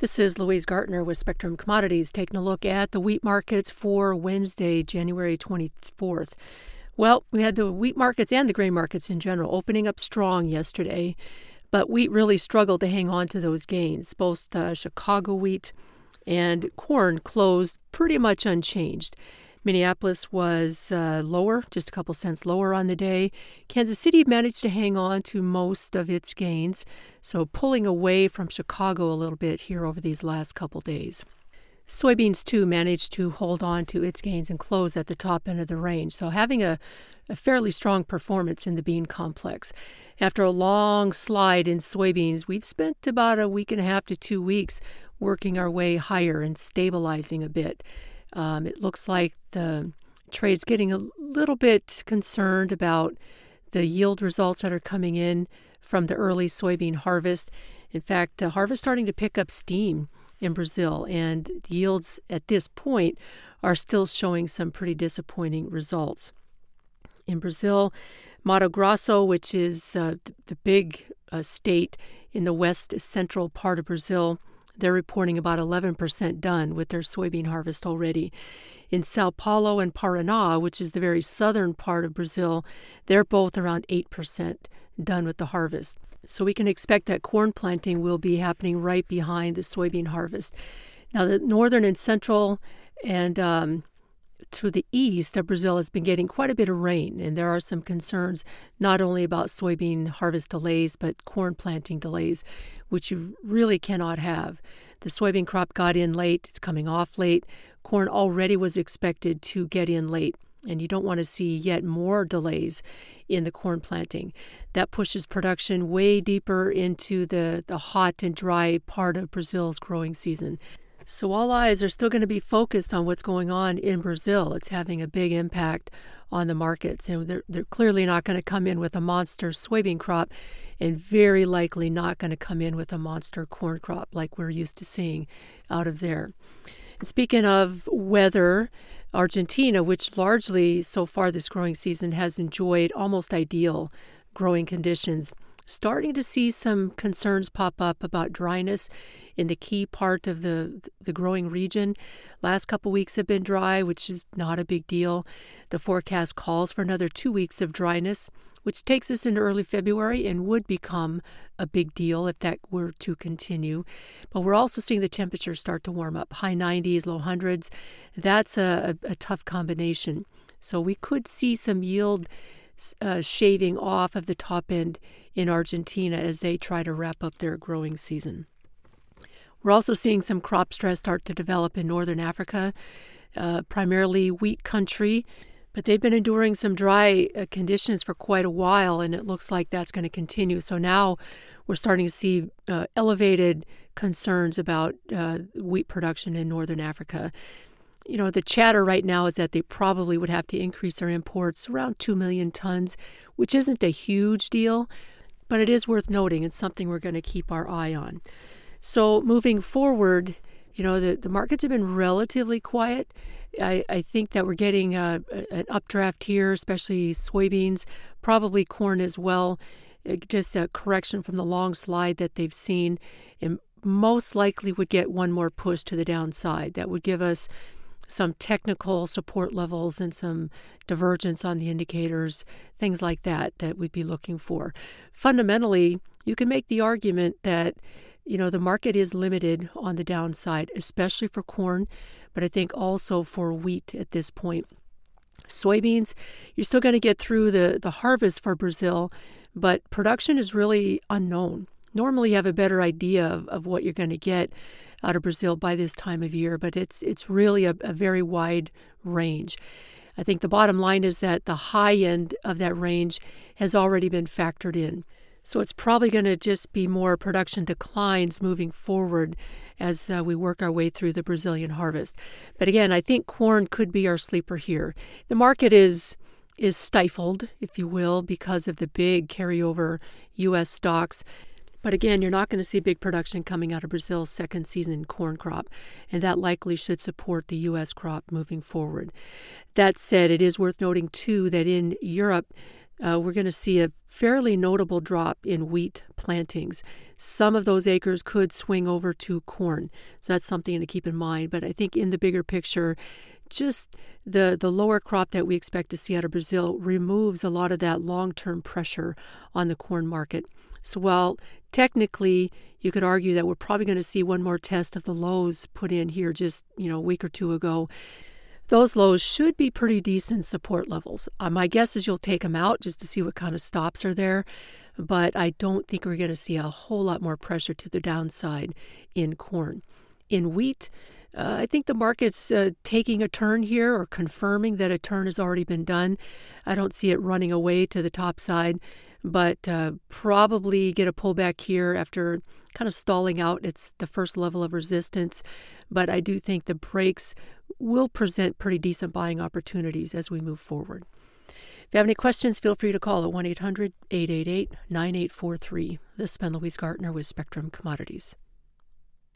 This is Louise Gartner with Spectrum Commodities taking a look at the wheat markets for Wednesday, January 24th. Well, we had the wheat markets and the grain markets in general opening up strong yesterday, but wheat really struggled to hang on to those gains. Both the Chicago wheat and corn closed pretty much unchanged. Minneapolis was uh, lower, just a couple cents lower on the day. Kansas City managed to hang on to most of its gains, so pulling away from Chicago a little bit here over these last couple days. Soybeans, too, managed to hold on to its gains and close at the top end of the range, so having a, a fairly strong performance in the bean complex. After a long slide in soybeans, we've spent about a week and a half to two weeks working our way higher and stabilizing a bit. Um, it looks like the trade's getting a little bit concerned about the yield results that are coming in from the early soybean harvest. In fact, the harvest starting to pick up steam in Brazil, and yields at this point are still showing some pretty disappointing results. In Brazil, Mato Grosso, which is uh, the big uh, state in the west central part of Brazil, they're reporting about 11% done with their soybean harvest already. In Sao Paulo and Paraná, which is the very southern part of Brazil, they're both around 8% done with the harvest. So we can expect that corn planting will be happening right behind the soybean harvest. Now, the northern and central and um, to the east of Brazil has been getting quite a bit of rain, and there are some concerns not only about soybean harvest delays, but corn planting delays, which you really cannot have. The soybean crop got in late, it's coming off late. Corn already was expected to get in late, and you don't want to see yet more delays in the corn planting. That pushes production way deeper into the, the hot and dry part of Brazil's growing season. So all eyes are still going to be focused on what's going on in Brazil. It's having a big impact on the markets, and they're, they're clearly not going to come in with a monster soybean crop, and very likely not going to come in with a monster corn crop like we're used to seeing out of there. And speaking of weather, Argentina, which largely so far this growing season has enjoyed almost ideal growing conditions starting to see some concerns pop up about dryness in the key part of the the growing region. Last couple weeks have been dry, which is not a big deal. The forecast calls for another 2 weeks of dryness, which takes us into early February and would become a big deal if that were to continue. But we're also seeing the temperatures start to warm up, high 90s, low hundreds. That's a, a, a tough combination. So we could see some yield uh, shaving off of the top end in Argentina as they try to wrap up their growing season. We're also seeing some crop stress start to develop in northern Africa, uh, primarily wheat country, but they've been enduring some dry uh, conditions for quite a while, and it looks like that's going to continue. So now we're starting to see uh, elevated concerns about uh, wheat production in northern Africa you know, the chatter right now is that they probably would have to increase their imports around 2 million tons, which isn't a huge deal, but it is worth noting. It's something we're going to keep our eye on. So, moving forward, you know, the, the markets have been relatively quiet. I, I think that we're getting a, a, an updraft here, especially soybeans, probably corn as well. Uh, just a correction from the long slide that they've seen, and most likely would get one more push to the downside. That would give us some technical support levels and some divergence on the indicators, things like that, that we'd be looking for. Fundamentally, you can make the argument that you know the market is limited on the downside, especially for corn, but I think also for wheat at this point. Soybeans, you're still going to get through the, the harvest for Brazil, but production is really unknown. Normally, have a better idea of, of what you're going to get out of Brazil by this time of year, but it's it's really a, a very wide range. I think the bottom line is that the high end of that range has already been factored in. So it's probably going to just be more production declines moving forward as uh, we work our way through the Brazilian harvest. But again, I think corn could be our sleeper here. The market is is stifled, if you will, because of the big carryover U.S. stocks. But again, you're not going to see big production coming out of Brazil's second season corn crop, and that likely should support the U.S. crop moving forward. That said, it is worth noting too that in Europe, uh, we're going to see a fairly notable drop in wheat plantings. Some of those acres could swing over to corn, so that's something to keep in mind. But I think in the bigger picture, just the, the lower crop that we expect to see out of Brazil removes a lot of that long term pressure on the corn market. So while technically you could argue that we're probably going to see one more test of the lows put in here just you know a week or two ago those lows should be pretty decent support levels. Uh, my guess is you'll take them out just to see what kind of stops are there, but I don't think we're going to see a whole lot more pressure to the downside in corn. In wheat, uh, I think the market's uh, taking a turn here or confirming that a turn has already been done. I don't see it running away to the top side, but uh, probably get a pullback here after kind of stalling out. It's the first level of resistance, but I do think the breaks will present pretty decent buying opportunities as we move forward. If you have any questions, feel free to call at 1 800 888 9843. This has been Louise Gartner with Spectrum Commodities.